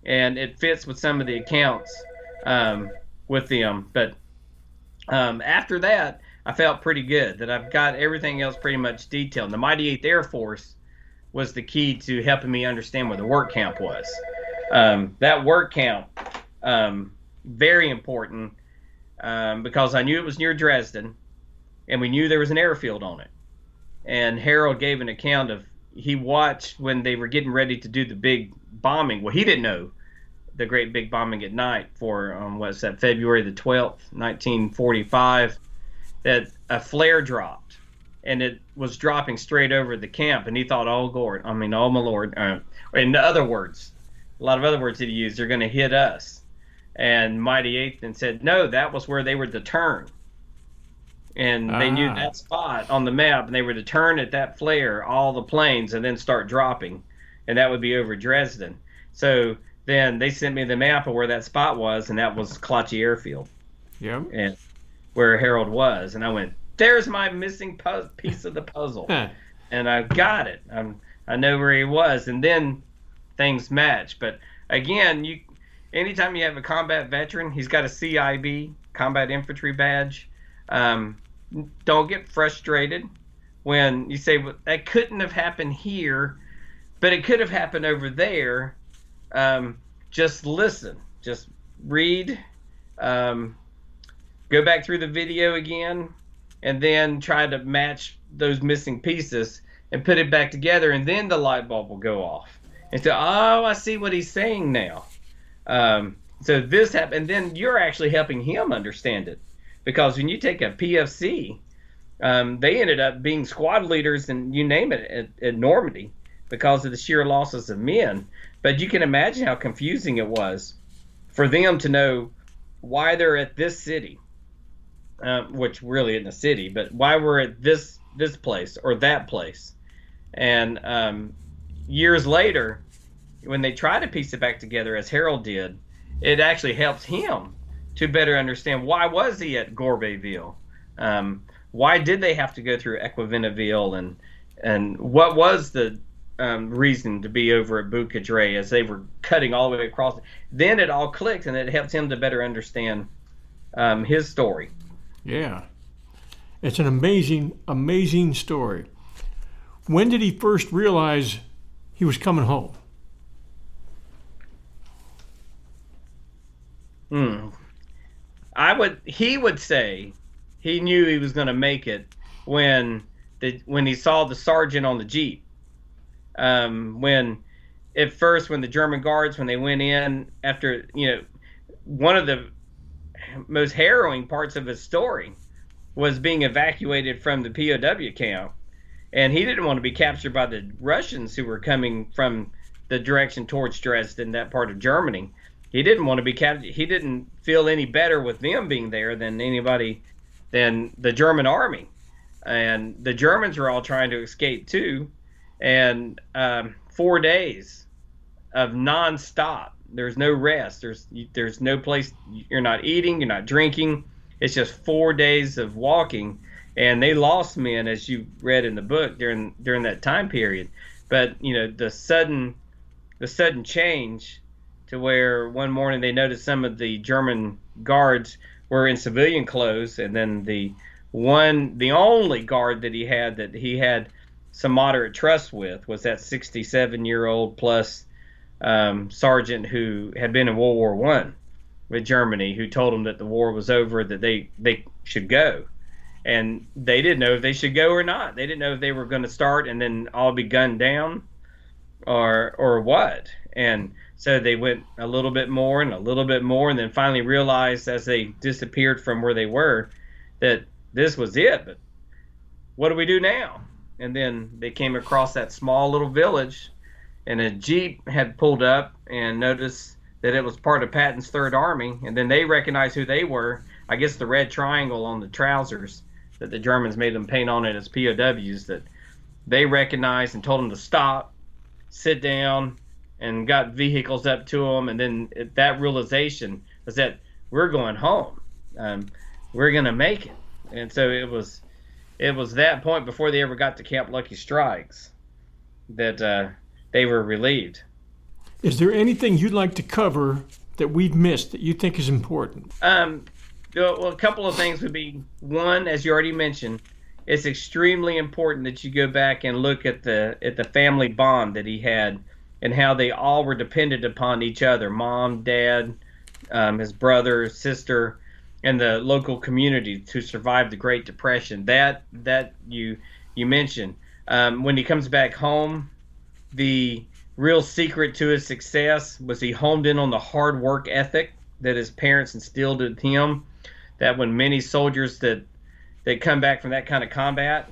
and it fits with some of the accounts um, with them. But um, after that, I felt pretty good that I've got everything else pretty much detailed. The Mighty 8th Air Force was the key to helping me understand where the work camp was. Um, that work camp, um, very important um, because I knew it was near Dresden, and we knew there was an airfield on it. And Harold gave an account of he watched when they were getting ready to do the big bombing. Well, he didn't know the great big bombing at night for um, what's that February the 12th, 1945, that a flare dropped and it was dropping straight over the camp. And he thought, oh, Lord, I mean, oh, my Lord. Uh, in other words, a lot of other words that he used, they're going to hit us. And Mighty Eighth then said, no, that was where they were to turn. And they knew Ah. that spot on the map, and they were to turn at that flare, all the planes, and then start dropping. And that would be over Dresden. So then they sent me the map of where that spot was, and that was Klotzsche Airfield, Yeah. and where Harold was. And I went, "There's my missing pu- piece of the puzzle," and I got it. I'm, I know where he was, and then things match. But again, you, anytime you have a combat veteran, he's got a CIB, Combat Infantry Badge. Um, don't get frustrated when you say well, that couldn't have happened here, but it could have happened over there um, just listen, just read, um, go back through the video again, and then try to match those missing pieces and put it back together, and then the light bulb will go off. And so, oh, I see what he's saying now. Um, so this happened, and then you're actually helping him understand it because when you take a PFC, um, they ended up being squad leaders and you name it at, at Normandy because of the sheer losses of men. But you can imagine how confusing it was for them to know why they're at this city, um, which really isn't a city, but why we're at this this place or that place. And um, years later, when they try to piece it back together, as Harold did, it actually helps him to better understand why was he at Gourbesville. Um, why did they have to go through Equivenaville and and what was the um, reason to be over at Beau Coudray as they were cutting all the way across. Then it all clicked, and it helped him to better understand um, his story. Yeah, it's an amazing, amazing story. When did he first realize he was coming home? Hmm. I would. He would say he knew he was going to make it when the when he saw the sergeant on the jeep um, when at first when the German guards when they went in after you know one of the most harrowing parts of his story was being evacuated from the POW camp and he didn't want to be captured by the Russians who were coming from the direction towards Dresden that part of Germany he didn't want to be captured he didn't feel any better with them being there than anybody than the German army and the Germans were all trying to escape too and um, four days of nonstop. There's no rest. There's there's no place. You're not eating. You're not drinking. It's just four days of walking, and they lost men, as you read in the book during during that time period. But you know the sudden the sudden change to where one morning they noticed some of the German guards were in civilian clothes, and then the one the only guard that he had that he had some moderate trust with was that 67 year old plus um, sergeant who had been in World War One with Germany, who told him that the war was over, that they they should go, and they didn't know if they should go or not. They didn't know if they were going to start and then all be gunned down, or or what. And so they went a little bit more and a little bit more, and then finally realized as they disappeared from where they were that this was it. But what do we do now? and then they came across that small little village, and a jeep had pulled up and noticed that it was part of Patton's Third Army, and then they recognized who they were. I guess the red triangle on the trousers that the Germans made them paint on it as POWs that they recognized and told them to stop, sit down, and got vehicles up to them. And then that realization was that we're going home. Um, we're going to make it. And so it was it was that point before they ever got to Camp Lucky Strikes that uh, they were relieved. Is there anything you'd like to cover that we've missed that you think is important? Um, well, a couple of things would be one, as you already mentioned, it's extremely important that you go back and look at the at the family bond that he had and how they all were dependent upon each other mom dad um, his brother sister and the local community to survive the Great Depression. That that you you mentioned um, when he comes back home, the real secret to his success was he homed in on the hard work ethic that his parents instilled in him. That when many soldiers that that come back from that kind of combat,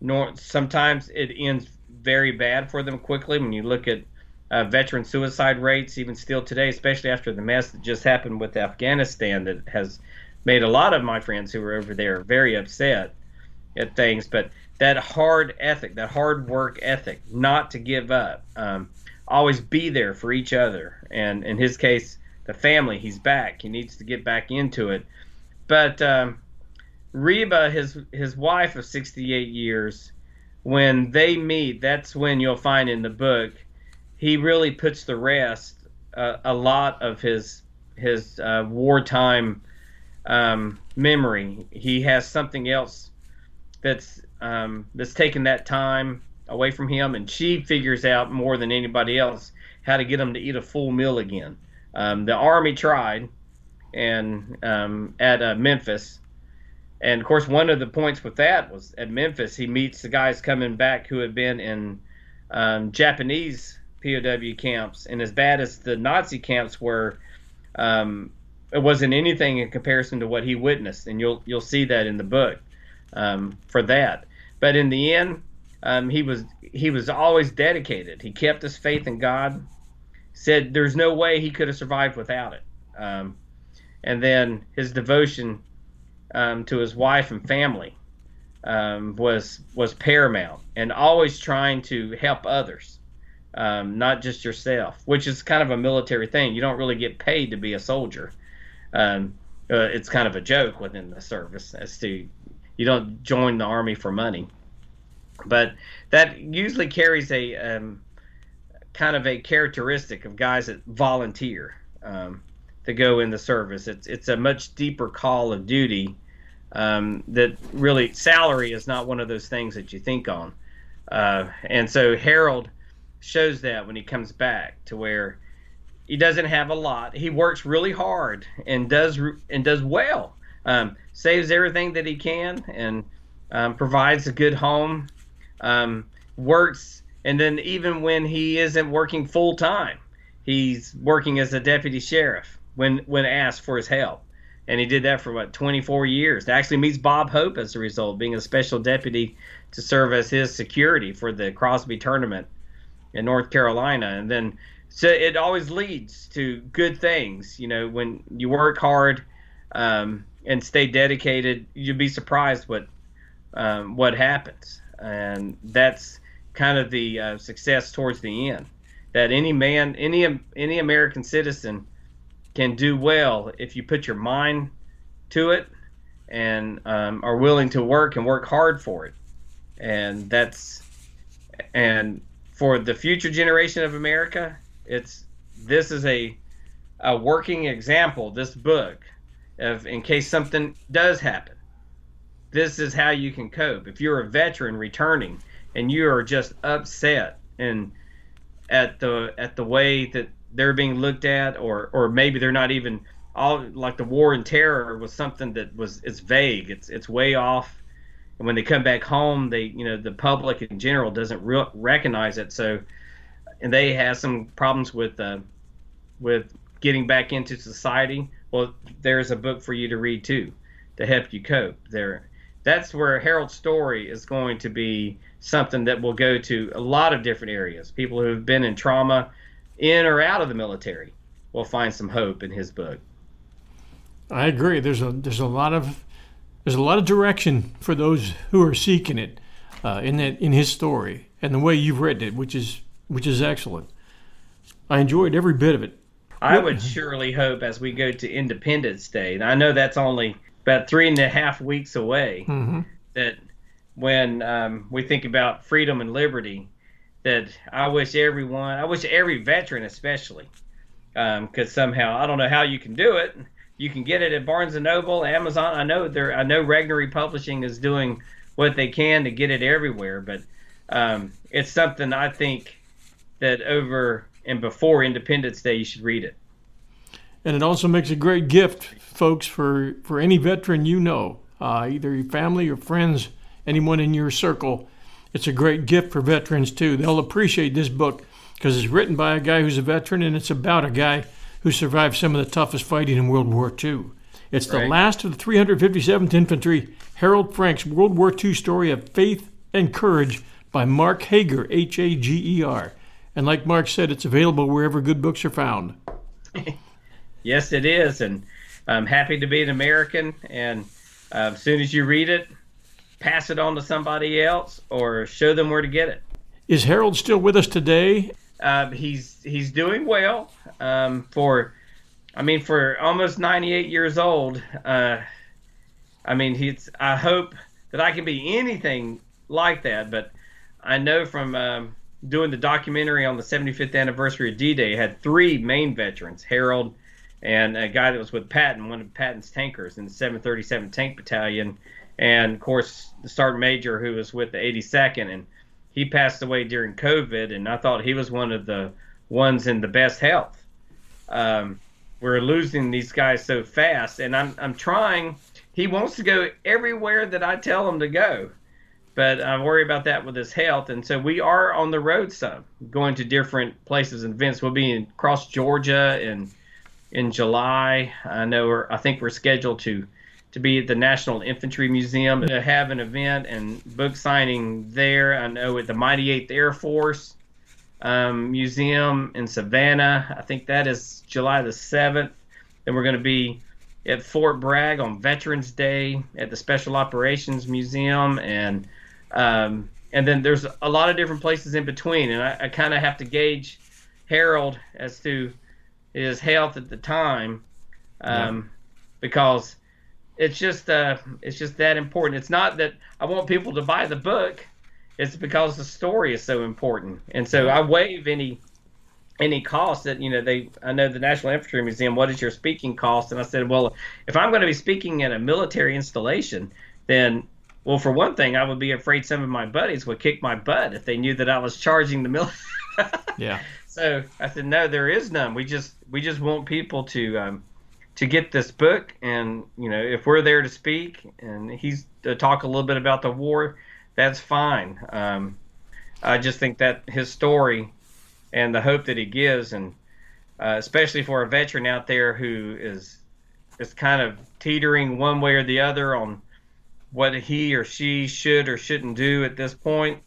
nor sometimes it ends very bad for them quickly. When you look at uh, veteran suicide rates, even still today, especially after the mess that just happened with Afghanistan, that has made a lot of my friends who were over there very upset at things. But that hard ethic, that hard work ethic, not to give up, um, always be there for each other. And in his case, the family, he's back. He needs to get back into it. But um, Reba, his his wife of 68 years, when they meet, that's when you'll find in the book he really puts the rest uh, a lot of his his uh, wartime um, memory. He has something else that's um, that's taken that time away from him, and she figures out more than anybody else how to get him to eat a full meal again. Um, the army tried, and um, at uh, Memphis, and of course one of the points with that was at Memphis he meets the guys coming back who had been in um, Japanese POW camps, and as bad as the Nazi camps were, um, it wasn't anything in comparison to what he witnessed, and you'll you'll see that in the book um, for that. But in the end, um, he was he was always dedicated. He kept his faith in God. Said there's no way he could have survived without it. Um, and then his devotion um, to his wife and family um, was was paramount, and always trying to help others, um, not just yourself, which is kind of a military thing. You don't really get paid to be a soldier. Um, uh, it's kind of a joke within the service as to you don't join the army for money, but that usually carries a um, kind of a characteristic of guys that volunteer um, to go in the service. It's it's a much deeper call of duty um, that really salary is not one of those things that you think on. Uh, and so Harold shows that when he comes back to where he doesn't have a lot. He works really hard and does and does well. Um, saves everything that he can and um, provides a good home. Um, works and then even when he isn't working full time, he's working as a deputy sheriff when when asked for his help and he did that for what 24 years. Actually meets Bob Hope as a result, being a special deputy to serve as his security for the Crosby tournament in North Carolina, and then so it always leads to good things. You know, when you work hard um, and stay dedicated, you'd be surprised what um, what happens, and that's kind of the uh, success towards the end. That any man, any any American citizen can do well if you put your mind to it and um, are willing to work and work hard for it. And that's and for the future generation of America, it's this is a a working example. This book of in case something does happen, this is how you can cope. If you're a veteran returning and you are just upset and at the at the way that they're being looked at, or or maybe they're not even all like the war and terror was something that was it's vague. It's it's way off. And when they come back home, they you know the public in general doesn't re- recognize it. So, and they have some problems with uh, with getting back into society. Well, there's a book for you to read too, to help you cope. There, that's where Harold's story is going to be something that will go to a lot of different areas. People who have been in trauma in or out of the military will find some hope in his book. I agree. There's a there's a lot of there's a lot of direction for those who are seeking it uh, in that in his story and the way you've written it, which is which is excellent. I enjoyed every bit of it. I would surely hope as we go to Independence Day, and I know that's only about three and a half weeks away, mm-hmm. that when um, we think about freedom and liberty, that I wish everyone, I wish every veteran especially, um, somehow. I don't know how you can do it. You can get it at Barnes and Noble, Amazon. I know there. I know Regnery Publishing is doing what they can to get it everywhere, but um, it's something I think that over and before Independence Day, you should read it. And it also makes a great gift, folks, for, for any veteran you know, uh, either your family or friends, anyone in your circle it's a great gift for veterans, too. They'll appreciate this book because it's written by a guy who's a veteran and it's about a guy who survived some of the toughest fighting in World War II. It's the last of the 357th Infantry, Harold Frank's World War II story of faith and courage by Mark Hager, H A G E R. And like Mark said, it's available wherever good books are found. *laughs* yes, it is. And I'm happy to be an American. And uh, as soon as you read it, pass it on to somebody else or show them where to get it. Is Harold still with us today? Uh, he's he's doing well um, for, I mean, for almost 98 years old. Uh, I mean, he's. I hope that I can be anything like that, but I know from um, doing the documentary on the 75th anniversary of D-Day, had three main veterans, Harold and a guy that was with Patton, one of Patton's tankers in the 737 Tank Battalion, and of course the sergeant major who was with the 82nd, and he passed away during COVID, and I thought he was one of the ones in the best health. Um, we're losing these guys so fast, and I'm I'm trying. He wants to go everywhere that I tell him to go, but I worry about that with his health, and so we are on the road some, going to different places and events. We'll be in across Georgia and in July. I know I think we're scheduled to to be at the National Infantry Museum to have an event and book signing there. I know at the Mighty Eighth Air Force um, Museum in Savannah. I think that is July the seventh. Then we're going to be at Fort Bragg on Veterans Day at the Special Operations Museum and um, and then there's a lot of different places in between, and I, I kind of have to gauge Harold as to his health at the time, um, yeah. because it's just uh, it's just that important. It's not that I want people to buy the book; it's because the story is so important, and so I waive any any cost that you know they I know the National Infantry Museum what is your speaking cost and I said well if I'm going to be speaking at a military installation then well, for one thing, I would be afraid some of my buddies would kick my butt if they knew that I was charging the military. *laughs* yeah. So I said, no, there is none. We just we just want people to um, to get this book, and you know, if we're there to speak and he's to talk a little bit about the war, that's fine. Um, I just think that his story and the hope that he gives, and uh, especially for a veteran out there who is is kind of teetering one way or the other on what he or she should or shouldn't do at this point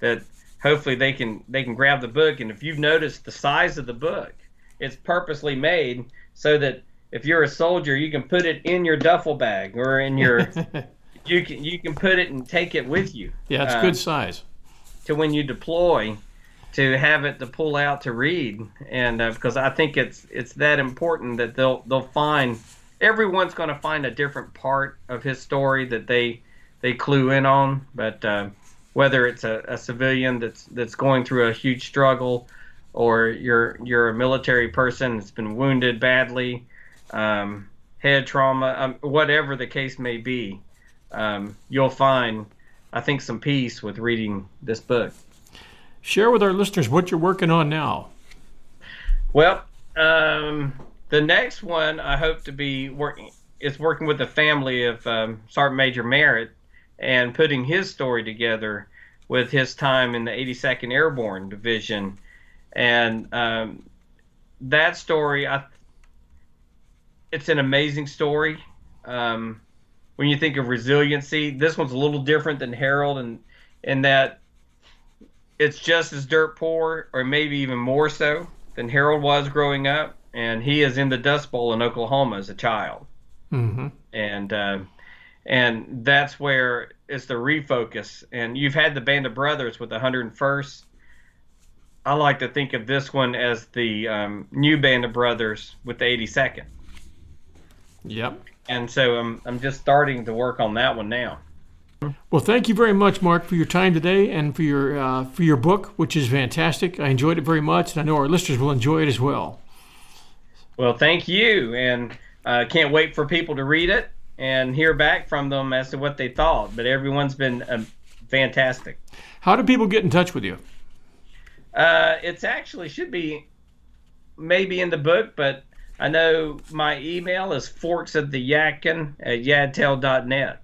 that hopefully they can they can grab the book and if you've noticed the size of the book it's purposely made so that if you're a soldier you can put it in your duffel bag or in your *laughs* you can you can put it and take it with you. Yeah it's uh, good size. to when you deploy to have it to pull out to read. And uh, because i think it's it's that important that they'll they'll find everyone's going to find a different part of his story that they they clue in on. But uh, whether it's a, a, civilian that's that's going through a huge struggle, or you're you're a military person that's been wounded badly, um, head trauma, um, whatever the case may be, um, you'll find, I think, some peace with reading this book. Share with our listeners what you're working on now. Well, um, the next one I hope to be working is working with the family of um, Sergeant Major Merritt and putting his story together with his time in the 82nd Airborne Division, and um, that story, I, it's an amazing story. Um, when you think of resiliency, this one's a little different than Harold, and in that it's just as dirt poor, or maybe even more so than Harold was growing up and he is in the Dust Bowl in Oklahoma as a child, mm-hmm. and uh, and that's where it's the refocus. And you've had the Band of Brothers with the 101st. I like to think of this one as the um, new Band of Brothers with the 82nd. Yep. And so I'm I'm just starting to work on that one now. Well, thank you very much, Mark, for your time today and for your uh, for your book, which is fantastic. I enjoyed it very much, and I know our listeners will enjoy it as well. Well, thank you, and uh, can't wait for people to read it and hear back from them as to what they thought. But everyone's been uh, fantastic. How do people get in touch with you? Uh, it's actually should be maybe in the book, but I know my email is forks of the yadkin at yadtel.net.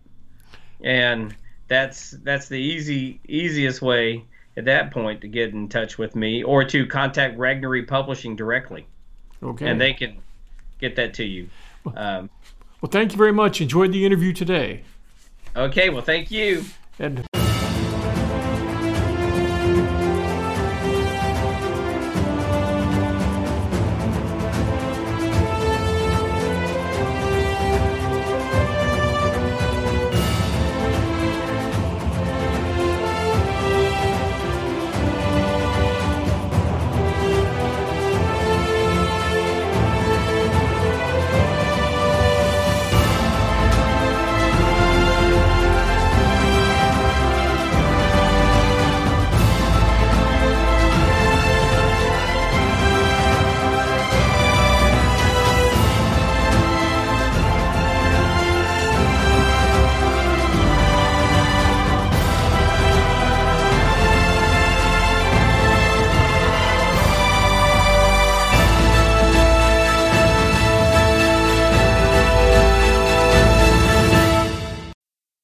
And that's that's the easy easiest way at that point to get in touch with me or to contact Regnery Publishing directly. Okay. And they can get that to you. Um, well, thank you very much. Enjoyed the interview today. Okay. Well, thank you. And